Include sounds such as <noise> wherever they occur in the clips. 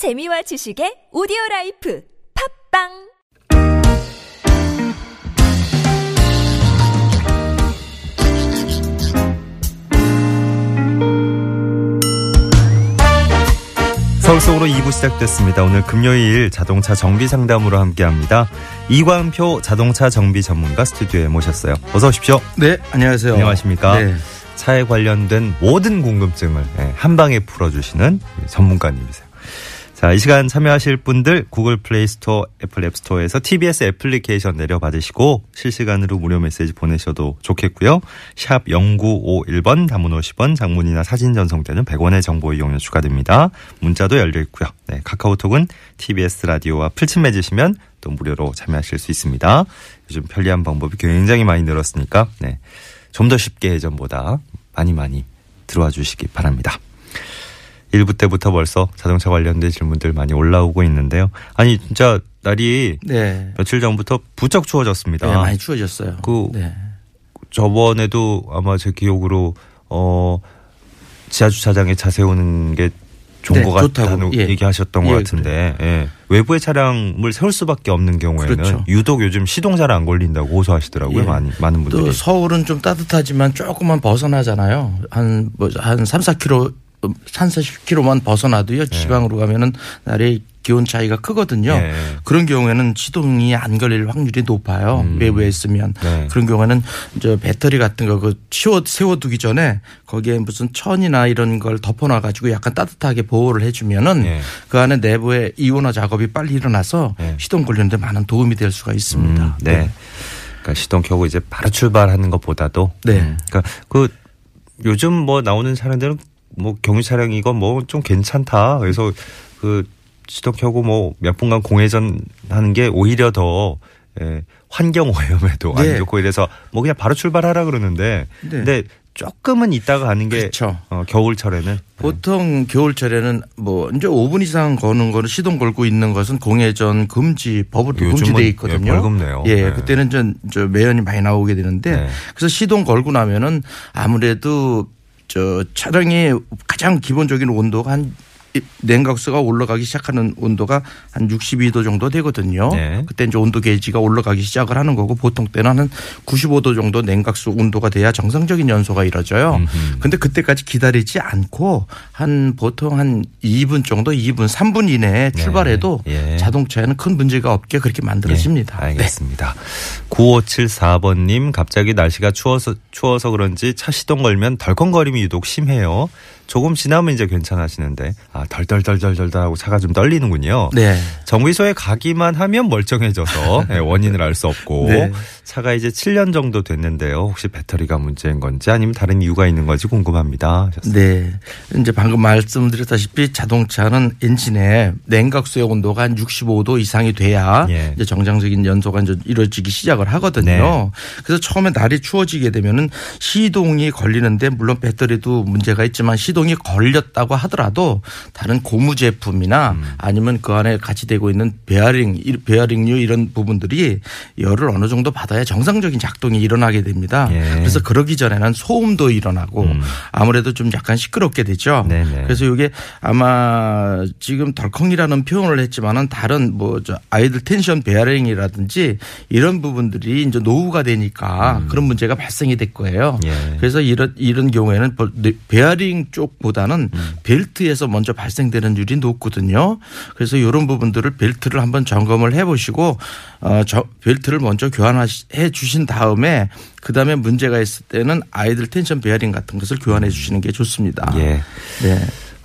재미와 지식의 오디오 life 팟빵 서울 속으로 2부 시작됐습니다. 오늘 금요일 자동차 정비 상담으로 함께합니다. 이광표 자동차 정비 전문가 스튜디오에 모셨어요. 어서 오십시오. 네, 안녕하세요. 안녕하십니까? 네. 차에 관련된 모든 궁금증을 예, 한 방에 풀어주시는 전문가님이세요. 자, 이 시간 참여하실 분들 구글 플레이 스토어, 애플 앱 스토어에서 TBS 애플리케이션 내려받으시고 실시간으로 무료 메시지 보내셔도 좋겠고요. 샵 0951번 단문 50원 장문이나 사진 전송 땐 100원의 정보 이용료 추가됩니다. 문자도 열려 있고요. 네, 카카오톡은 TBS 라디오와 플친 맺으시면 또 무료로 참여하실 수 있습니다. 요즘 편리한 방법이 굉장히 많이 늘었으니까 네. 좀 더 쉽게 예전보다 많이 많이 들어와 주시기 바랍니다. 1부 때부터 벌써 자동차 관련된 질문들 많이 올라오고 있는데요. 아니 진짜 날이 네. 며칠 전부터 부쩍 추워졌습니다. 네, 많이 추워졌어요. 그 네. 저번에도 아마 제 기억으로 어 지하 주차장에 차 세우는 게 좋은 네, 것. 같다는 예. 얘기하셨던 것 예, 같은데 예. 외부의 차량을 세울 수밖에 없는 경우에는 그렇죠. 유독 요즘 시동 잘 안 걸린다고 호소하시더라고요. 예. 많이 많은 분들이. 또 서울은 좀 따뜻하지만 조금만 벗어나잖아요. 한, 뭐, 한 3, 4km, 한 40km만 벗어나도요. 네. 지방으로 가면은 날이 기온 차이가 크거든요. 예. 그런 경우에는 시동이 안 걸릴 확률이 높아요. 외부에 있으면. 음. 네. 그런 경우에는 저 배터리 같은 거 그 치워 세워두기 전에 거기에 무슨 천이나 이런 걸 덮어놔 가지고 약간 따뜻하게 보호를 해주면은 예. 그 안에 내부에 이온화 작업이 빨리 일어나서 예. 시동 걸리는데 많은 도움이 될 수가 있습니다. 음, 네. 그러니까 시동 켜고 이제 바로 출발하는 것보다도 네. 음, 그러니까 그 요즘 뭐 나오는 차량들은 뭐 경유 차량이건 뭐 좀 괜찮다. 그래서 그 시동 켜고 뭐 몇 분간 공회전 하는 게 오히려 더 예, 환경 오염에도 안 네. 좋고 이래서 뭐 그냥 바로 출발하라 그러는데 네. 근데 조금은 있다가 가는 게 그렇죠. 어, 겨울철에는 보통 겨울철에는 뭐 이제 5분 이상 거는 거는 시동 걸고 있는 것은 공회전 금지 법으로 금지돼 예, 있거든요. 벌금 내요. 예, 네. 그때는 전 저 매연이 많이 나오게 되는데 네. 그래서 시동 걸고 나면은 아무래도 저 차량의 가장 기본적인 온도가 한 이- 냉각수가 올라가기 시작하는 온도가 한 62도 정도 되거든요. 네. 그때 이제 온도 게이지가 올라가기 시작을 하는 거고 보통 때는 한 95도 정도 냉각수 온도가 돼야 정상적인 연소가 이루어져요. 음흠. 근데 그때까지 기다리지 않고 한 보통 한 2분 정도 2분 3분 이내에 출발해도 예. 자동차에는 큰 문제가 없게 그렇게 만들어집니다. 네, 알겠습니다. 9574번 님, 갑자기 날씨가 추워서, 추워서 그런지 차 시동 걸면 덜컹거림이 유독 심해요. 조금 지나면 이제 괜찮아지는데, 아, 덜덜덜덜덜 하고 차가 좀 떨리는군요. 네. 정비소에 가기만 하면 멀쩡해져서 네, 원인을 알 수 없고 네. 차가 이제 7년 정도 됐는데요. 혹시 배터리가 문제인 건지 아니면 다른 이유가 있는 건지 궁금합니다. 하셨어요. 네. 이제 방금 말씀드렸다시피 자동차는 엔진에 냉각수의 온도가 한 65도 이상이 돼야 예. 이제 정상적인 연소가 이제 이루어지기 시작을 하거든요. 네. 그래서 처음에 날이 추워지게 되면은 시동이 걸리는데 물론 배터리도 문제가 있지만 시동이 걸렸다고 하더라도 다른 고무 제품이나 음. 아니면 그 안에 같이 되고 있는 베어링, 이- 베어링류 이런 부분들이 열을 어느 정도 받아야 정상적인 작동이 일어나게 됩니다. 예. 그래서 그러기 전에는 소음도 일어나고 아무래도 좀 약간 시끄럽게 되죠. 음. 네네. 그래서 이게 아마 지금 덜컹이라는 표현을 했지만은 다른 뭐저 idle tension 베어링이라든지 이런 부분들이 이제 노후가 되니까 그런 문제가 발생이 될 거예요. 음. 예. 그래서 이런 이런 경우에는 버- 네, 베어링 쪽보다는 음. 벨트에서 먼저 발생되는 율이 높거든요. 그래서 이런 부분들을 벨트를 한번 점검을 해보시고 어, 저 벨트를 먼저 교환 해 주신 다음에 그 다음에 문제가 있을 때는 idle tension 베어링 같은 것을 교환해 주시는 게 좋습니다. 예. 네.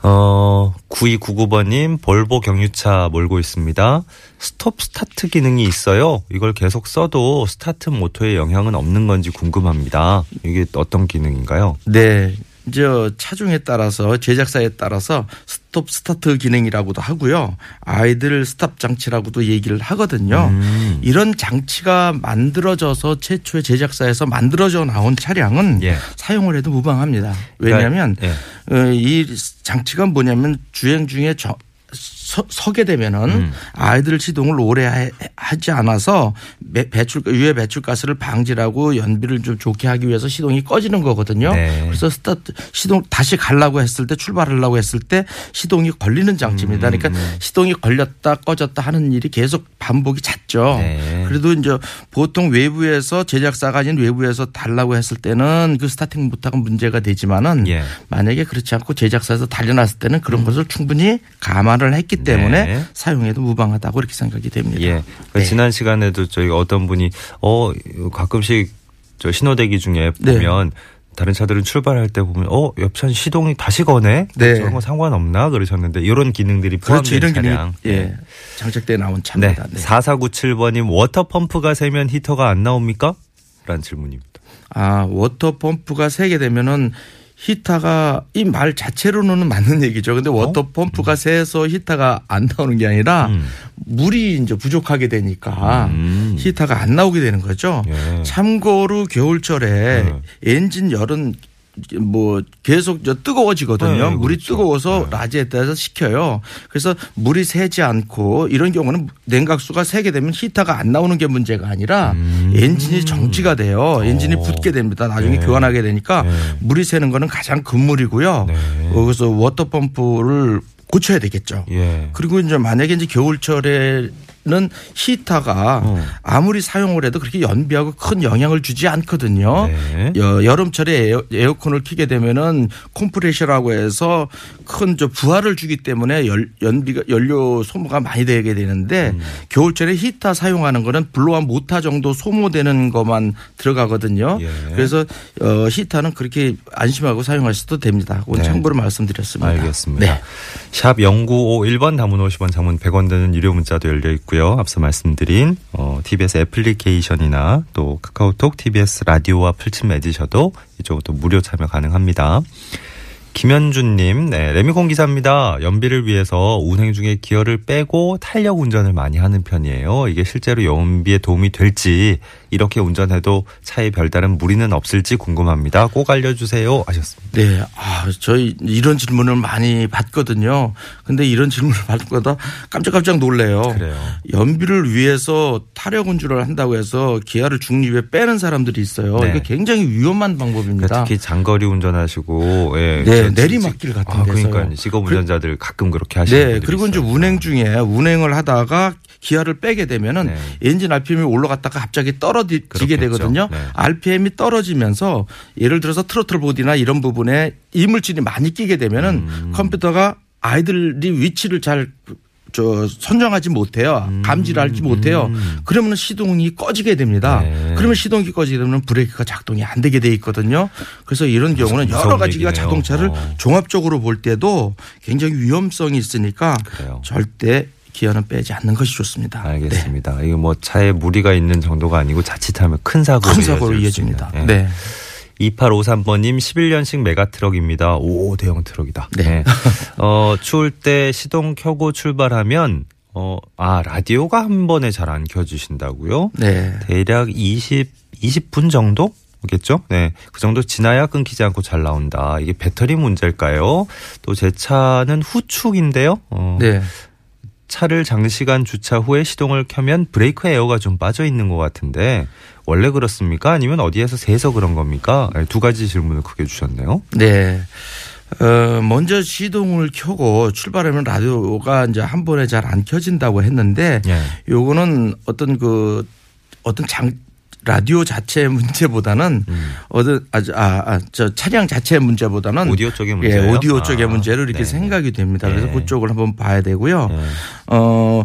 어, 9299번님, 볼보 경유차 몰고 있습니다. 스톱 스타트 기능이 있어요. 이걸 계속 써도 스타트 모터에 영향은 없는 건지 궁금합니다. 이게 어떤 기능인가요? 네. 이제 차종에 따라서 제작사에 따라서 스톱 스타트 기능이라고도 하고요. idle stop 장치라고도 얘기를 하거든요. 음. 이런 장치가 만들어져서 최초의 제작사에서 만들어져 나온 차량은 예. 사용을 해도 무방합니다. 왜냐하면 그러니까, 어, 이 장치가 뭐냐면 주행 중에 저- 서, 게 되면은 음. idle 시동을 오래 하- 하지 않아서 배- 배출 유해 배출 가스를 방지하고 연비를 좀 좋게 하기 위해서 시동이 꺼지는 거거든요. 네. 그래서 스타트 시동 다시 가려고 했을 때 출발하려고 했을 때 시동이 걸리는 장치입니다. 음, 그러니까 시동이 걸렸다 꺼졌다 하는 일이 계속 반복이 잦죠. 네. 그래도 이제 보통 외부에서 제작사가 아닌 외부에서 달려고 했을 때는 그 starting 모터가 문제가 되지만은 예. 음. 만약에 그렇지 않고 제작사에서 달려놨을 때는 그런 것을 충분히 감안을 했기 때문에 네. 사용해도 무방하다고 이렇게 생각이 됩니다. 예. 그 네. 지난 시간에도 저희 어떤 분이 어 가끔씩 저 신호대기 중에 네. 보면 다른 차들은 출발할 때 보면 어 옆차는 시동이 다시 거네. 네. 저런 거 상관없나 그러셨는데 이런 기능들이 포함된 그렇죠. 이런 기능이 차량. 예. 장착돼 나온 네. 차입니다. 네. 4497번님 water 펌프가 새면 히터가 안 나옵니까? 라는 질문입니다. 아, water 펌프가 새게 되면은 히타가 이 말 자체로는 맞는 얘기죠. 근데 water 펌프가 새서 히타가 안 나오는 게 아니라 음. 물이 이제 부족하게 되니까 음. 히타가 안 나오게 되는 거죠. 예. 참고로 겨울철에 네. 엔진 열은 뭐 계속 저 뜨거워지거든요. 네, 물이 그렇죠. 뜨거워서 라지에다가 식혀요. 그래서 물이 새지 않고 이런 경우는 냉각수가 새게 되면 히터가 안 나오는 게 문제가 아니라 엔진이 정지가 돼요. 엔진이 음. 어. 붙게 됩니다. 나중에 네. 교환하게 되니까 네. 물이 새는 거는 가장 금물이고요. 네. 어, 그래서 water 펌프를 고쳐야 되겠죠. 예. 그리고 이제 만약에 이제 겨울철에 는 히터가 어. 아무리 사용을 해도 그렇게 연비하고 큰 영향을 주지 않거든요. 네. 여, 여름철에 에어, 에어 컨을 켜게 되면은 컴프레셔라고 해서 큰 저 부하를 주기 때문에 열, 연비가 연료 소모가 많이 되게 되는데 음. 겨울철에 히터 사용하는 거는 blower 모터 정도 소모되는 것만 들어가거든요. 예. 그래서 어, 히터는 그렇게 안심하고 사용하셔도 됩니다. 그건 네. 참고로 말씀드렸습니다. 알겠습니다. 네. 샵 0951번 담은 50원 장문 100원 드는 유료 문자도 열려 있고요. 앞서 말씀드린 어, TBS 애플리케이션이나 또 카카오톡 TBS 라디오와 풀침 맺으셔도 이쪽도 무료 참여 가능합니다. 김현준님, 네, 레미콘 기사입니다. 연비를 위해서 운행 중에 기어를 빼고 탄력 운전을 많이 하는 편이에요. 이게 실제로 연비에 도움이 될지 이렇게 운전해도 차에 별다른 무리는 없을지 궁금합니다. 꼭 알려주세요. 하셨습니다. 네. 아, 저희 이런 질문을 많이 받거든요. 근데 이런 질문을 <laughs> 받고다 깜짝깜짝 놀래요. 그래요. 연비를 위해서 타력 운전을 한다고 해서 기아를 중립에 빼는 사람들이 있어요. 네. 이게 굉장히 위험한 방법입니다. 그러니까 특히 장거리 운전하시고 예, 네, 내리막길 같은 아, 데서요. 그러니까 직업 운전자들 가끔 그렇게 하시는 네. 그리고 이제 있어요. 운행 중에 운행을 하다가 기아를 빼게 되면은 네. 엔진 RPM이 올라갔다가 갑자기 떨어 지게 그렇겠죠. 되거든요. 네. RPM이 떨어지면서 예를 들어서 트로틀 보디나 이런 부분에 이물질이 많이 끼게 되면은 음. 컴퓨터가 아이들이 위치를 잘 저 선정하지 못해요. 음. 감지를 하지 못해요. 그러면 시동이 꺼지게 됩니다. 네. 그러면 시동이 꺼지게 되면 브레이크가 작동이 안 되게 돼 있거든요. 그래서 이런 경우는 여러 가지가. 자동차를 어. 종합적으로 볼 때도 굉장히 위험성이 있으니까 그래요. 절대 기어는 빼지 않는 것이 좋습니다. 알겠습니다. 이거 뭐 차에 무리가 있는 정도가 아니고 자칫하면 큰 네. 사고로 큰 사고로 이어집니다. 있는. 네. 2853번님 11년식 메가트럭입니다. 오 대형 트럭이다. 네. 어 추울 때 시동 켜고 출발하면 어 아 라디오가 한 번에 잘 안 켜주신다고요? 네. 대략 20 20분 정도? 겠죠? 네. 그 정도 지나야 끊기지 않고 잘 나온다. 이게 배터리 문제일까요? 또 제 차는 후축인데요. 어, 네. 차를 장시간 주차 후에 시동을 켜면 브레이크 에어가 좀 빠져 있는 것 같은데 원래 그렇습니까? 아니면 어디에서 새서 그런 겁니까? 네, 두 가지 질문을 크게 주셨네요. 네. 어, 먼저 시동을 켜고 출발하면 라디오가 이제 한 번에 잘 안 켜진다고 했는데 예. 요거는 어떤 그 어떤 장 라디오 자체의 문제보다는 어떤 아주 아저 차량 자체의 문제보다는 오디오 쪽의 예, 문제예요? 오디오 아, 쪽의 문제로 이렇게 네. 생각이 됩니다. 그래서 네. 그쪽을 한번 봐야 되고요. 네. 어,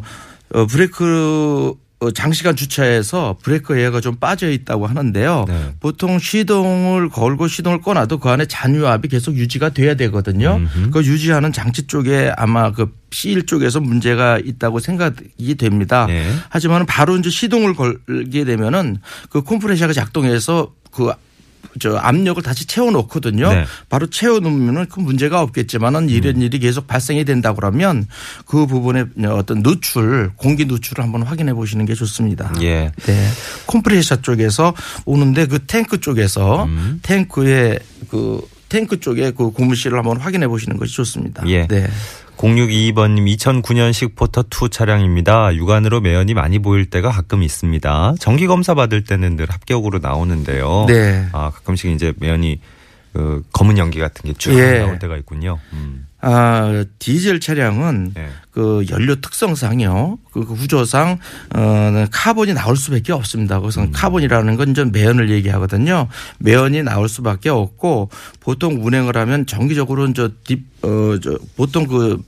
어 브레이크 어, 장시간 주차해서 브레이크 에어가 좀 빠져 있다고 하는데요. 네. 보통 시동을 걸고 시동을 꺼놔도 그 안에 잔유압이 계속 유지가 돼야 되거든요. 음흠. 그 유지하는 장치 쪽에 아마 그 C1 쪽에서 문제가 있다고 생각이 됩니다. 네. 하지만 바로 이제 시동을 걸게 되면은 그 컴프레셔가 작동해서 그 저 압력을 다시 채워 놓거든요. 네. 바로 채워 놓으면은 큰 문제가 없겠지만은 이런 일이 계속 발생이 된다 그러면 그 부분에 어떤 누출, 공기 누출을 한번 확인해 보시는 게 좋습니다. 예. 네. 컴프레셔 쪽에서 오는데 그 탱크 쪽에서 음. 탱크의 그 탱크 쪽에 그 고무 seal을 한번 확인해 보시는 것이 좋습니다. 예. 네. 0622번님 2009년식 포터2 차량입니다. 육안으로 매연이 많이 보일 때가 가끔 있습니다. 정기검사 받을 때는 늘 합격으로 나오는데요. 네. 아, 가끔씩 이제 매연이 그 검은 연기 같은 게 쭉 예. 나올 때가 있군요. 음. 아, 디젤 차량은 네. 그 연료 특성상요. 그 구조상 어 카본이 나올 수밖에 없습니다. 그래서 음. 카본이라는 건 좀 매연을 얘기하거든요. 매연이 나올 수밖에 없고 보통 운행을 하면 정기적으로 저딥어저 보통 그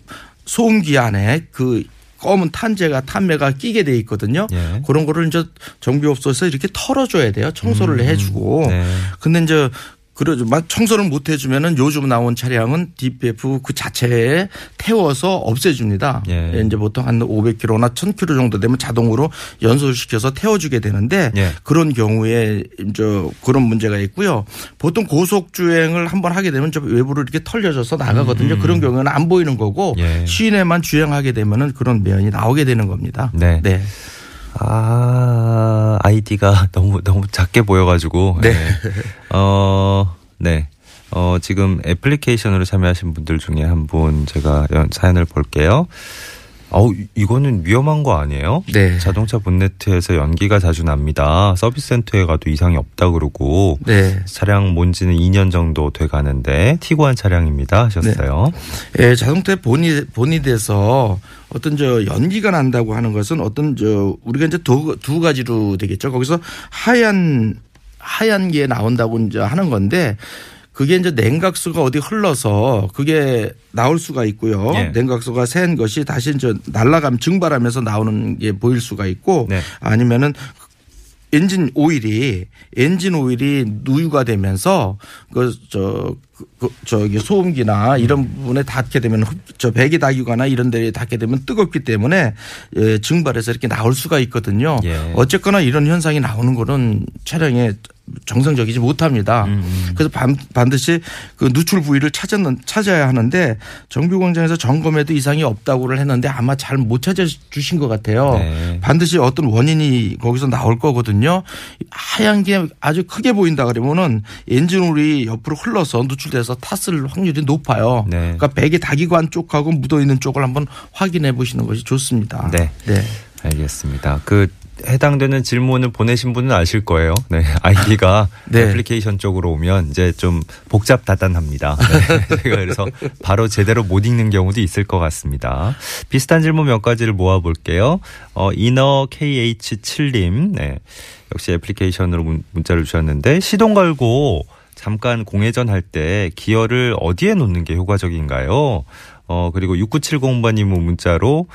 소음기 안에 그 검은 탄재가 탄매가 끼게 돼 있거든요. 예. 그런 거를 이제 정비업소에서 이렇게 털어줘야 돼요. 청소를 해주고. 네. 근데 이제 그러죠. 만 청소를 못 해주면은 요즘 나온 차량은 DPF 그 자체에 태워서 없애줍니다. 예. 이제 보통 한 500km나 1000km 정도 되면 자동으로 연소를 시켜서 태워주게 되는데 예. 그런 경우에 이제 그런 문제가 있고요. 보통 고속 주행을 한번 하게 되면 저 외부로 이렇게 털려져서 나가거든요. 그런 경우는 안 보이는 거고 음. 예. 시내만 주행하게 되면은 그런 면이 나오게 되는 겁니다. 네. 네. 아, 아이디가 <laughs> 너무, 너무 작게 보여가지고. 네. 네. 어, 네. 어, 지금 애플리케이션으로 참여하신 분들 중에 한 분 제가 연- 사연을 볼게요. 어우, 이거는 위험한 거 아니에요? 네. 자동차 본네트에서 연기가 자주 납니다. 서비스 센터에 가도 이상이 없다 그러고. 네. 차량 뭔지는 2년 정도 돼 가는데 티구안 차량입니다 하셨어요. 예, 자동차에 본이 본이 돼서 어떤 저 연기가 난다고 하는 것은 어떤 저 우리가 이제 두, 두 가지로 되겠죠. 거기서 하얀 하얀 게 나온다고 이제 하는 건데 그게 이제 냉각수가 어디 흘러서 그게 나올 수가 있고요. 예. 냉각수가 센 것이 다시 이제 날아가면 증발하면서 나오는 게 보일 수가 있고 네. 아니면은 엔진 오일이 엔진 오일이 누유가 되면서 그저 그, 저기 소음기나 이런 부분에 닿게 되면 흡- 저 배기 닿기거나 이런 데에 닿게 되면 뜨겁기 때문에 예, 증발해서 이렇게 나올 수가 있거든요. 예. 어쨌거나 이런 현상이 나오는 거는 차량에 정상적이지 못합니다. 그래서 반, 반드시 그 누출 부위를 찾았는 찾아야 하는데 정비 공장에서 점검에도 이상이 없다고를 했는데 아마 잘 못 찾아 주신 것 같아요. 네. 반드시 어떤 원인이 거기서 나올 거거든요. 하얀 게 아주 크게 보인다 그러면은 엔진오일이 옆으로 흘러서 누출 돼서 탔을 확률이 높아요. 네. 그러니까 배기 다기관 쪽하고 묻어 있는 쪽을 한번 확인해 보시는 것이 좋습니다. 네. 네. 알겠습니다. 그 해당되는 질문을 보내신 분은 아실 거예요. 네. <laughs> 아이디가 네. 애플리케이션 쪽으로 오면 이제 좀 복잡다단합니다. 네. <laughs> 제가 그래서 바로 제대로 못 읽는 경우도 있을 것 같습니다. 비슷한 질문 몇 가지를 모아볼게요. 어, 이너 KH7님. 네. 역시 애플리케이션으로 문- 문자를 주셨는데 시동 걸고 잠깐 공회전 할 때 기어를 어디에 놓는 게 효과적인가요? 어, 그리고 6970번님은 문자로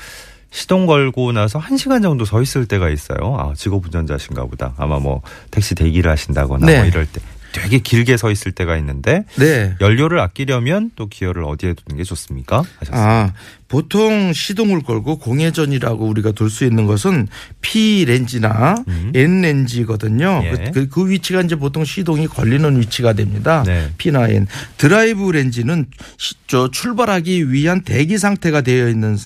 시동 걸고 나서 한시간 정도 서 있을 때가 있어요. 아, 직업 운전자신가 보다. 아마 뭐 택시 대기를 하신다거나 네. 뭐 이럴 때 되게 길게 서 있을 때가 있는데 네. 연료를 아끼려면 또 기어를 어디에 두는 게 좋습니까? 하셨어요. 아, 보통 시동을 걸고 공회전이라고 우리가 둘수 있는 것은 P 렌지나 N 렌지거든요. 음. 예. 그, 그, 그 위치가 이제 보통 시동이 걸리는 위치가 됩니다. 네. P나 N. 드라이브 렌지는 시- 저 출발하기 위한 대기 상태가 되어 있는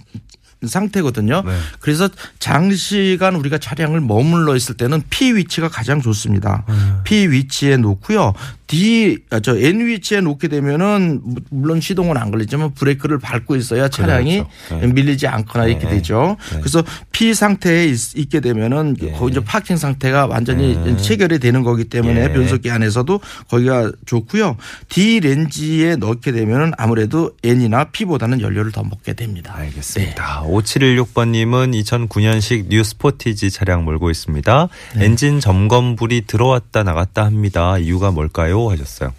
상태거든요. 네. 그래서 장시간 우리가 차량을 머물러 있을 때는 P 위치가 가장 좋습니다. 음. P 위치에 놓고요. D 아, 저 N 위치에 놓게 되면은 물론 시동은 안 걸리지만 브레이크를 밟고 있어야 차량이 그렇죠. 네. 밀리지 않거나 이렇게 네. 되죠. 네. 그래서 P 상태에 있, 있게 되면은 예. 거기 이제 parking 상태가 완전히 음. 체결이 되는 거기 때문에 예. 변속기 안에서도 거기가 좋고요. D 렌지에 넣게 되면은 아무래도 N이나 P보다는 연료를 더 먹게 됩니다. 알겠습니다. 5716번님은 2009년식 뉴 스포티지 차량 몰고 있습니다. 네. 엔진 점검불이 들어왔다 나갔다 합니다. 이유가 뭘까요? 하셨어요.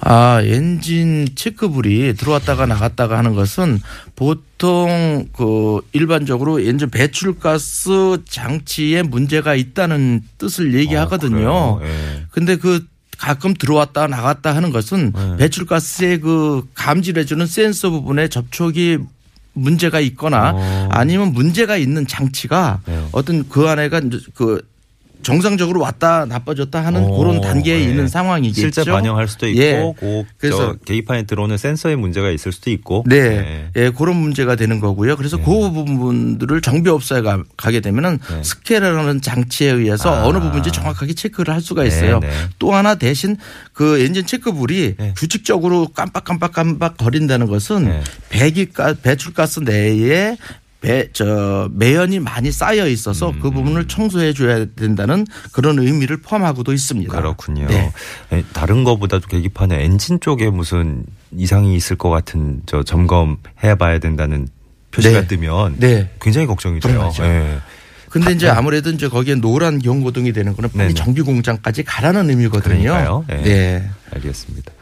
아, 엔진 체크불이 들어왔다가 나갔다가 하는 것은 보통 그 일반적으로 엔진 배출가스 장치에 문제가 있다는 뜻을 얘기하거든요. 어, 그래요? 예. 근데 그 가끔 들어왔다 나갔다 하는 것은 네. 배출가스의 그 감지를 해주는 센서 부분에 접촉이 문제가 있거나 어. 아니면 문제가 있는 장치가 네. 어떤 그 안에가 그 정상적으로 왔다 나빠졌다 하는 어, 그런 단계에 예. 있는 상황이겠죠. 실제 반영할 수도 있고, 예. 그 그래서 저 계기판에 들어오는 센서에 문제가 있을 수도 있고. 네. 예, 그런 문제가 되는 거고요. 그래서 그 부분들을 정비업소에 가, 가게 되면은 네. 스캐너라는 장치에 의해서 아. 어느 부분인지 정확하게 체크를 할 수가 있어요. 네, 네. 또 하나 대신 그 엔진 체크불이 네. 규칙적으로 깜빡깜빡깜빡 거린다는 것은 네. 배기가 배출가스 내에 배, 저, 매연이 많이 쌓여 있어서 음. 그 부분을 청소해 줘야 된다는 그런 의미를 포함하고도 있습니다. 그렇군요. 네. 에, 다른 거보다도 계기판에 엔진 쪽에 무슨 이상이 있을 것 같은 저 점검해 봐야 된다는 표시가 네. 뜨면 네. 굉장히 걱정이 돼요. 예. 근데 이제 아무래도 이제 거기에 노란 경고등이 되는 거는 빨리. 정비 공장까지 가라는 의미거든요. 그러니까요. 네. 네. 알겠습니다.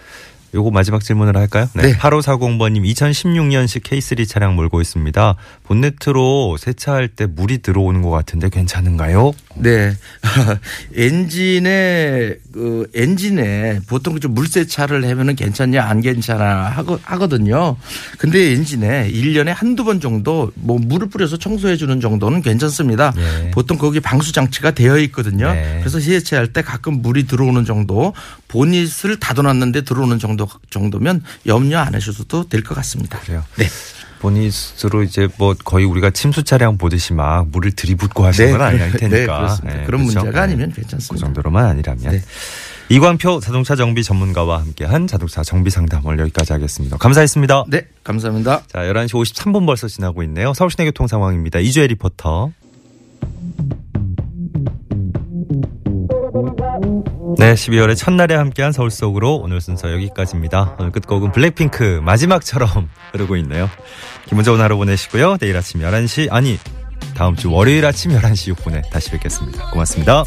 요거 마지막 질문을 할까요? 네. 8540번님 2016년식 K3 차량 몰고 있습니다. 본네트로 세차할 때 물이 들어오는 것 같은데 괜찮은가요? 네. <laughs> 엔진에 그 엔진에 보통 좀 물세차를 하면은 괜찮냐 안 괜찮아 하거, 하거든요. 근데 엔진에 1년에 한두 번 정도 뭐 물을 뿌려서 청소해 주는 정도는 괜찮습니다. 네. 보통 거기 방수 장치가 되어 있거든요. 네. 그래서 세차할 때 가끔 물이 들어오는 정도 보닛을 닫아 놨는데 들어오는 정도 정도면 염려 안 하셔도 될 것 같습니다. 그래요. 네. 보닛으로 이제 뭐 거의 우리가 침수 차량 보듯이 막 물을 들이붓고 하시는 건 아닐 테니까. 네, 그렇습니다. 네, 그런 그렇죠? 문제가 네. 아니면 그 괜찮습니다. 정도로만 아니라면. 네. 이광표 자동차 정비 전문가와 함께한 자동차 정비 상담을 여기까지 하겠습니다. 감사했습니다. 네, 감사합니다. 자, 11시 53분 벌써 지나고 있네요. 서울시내 교통 상황입니다. 이주혜 리포터. 네, 12월의 첫날에 함께한 서울 속으로 오늘 순서 여기까지입니다. 오늘 끝곡은 블랙핑크 마지막처럼 <laughs> 흐르고 있네요. 기분 좋은 하루 보내시고요. 내일 아침 11시, 아니, 다음 주 월요일 아침 11시 6분에 다시 뵙겠습니다. 고맙습니다.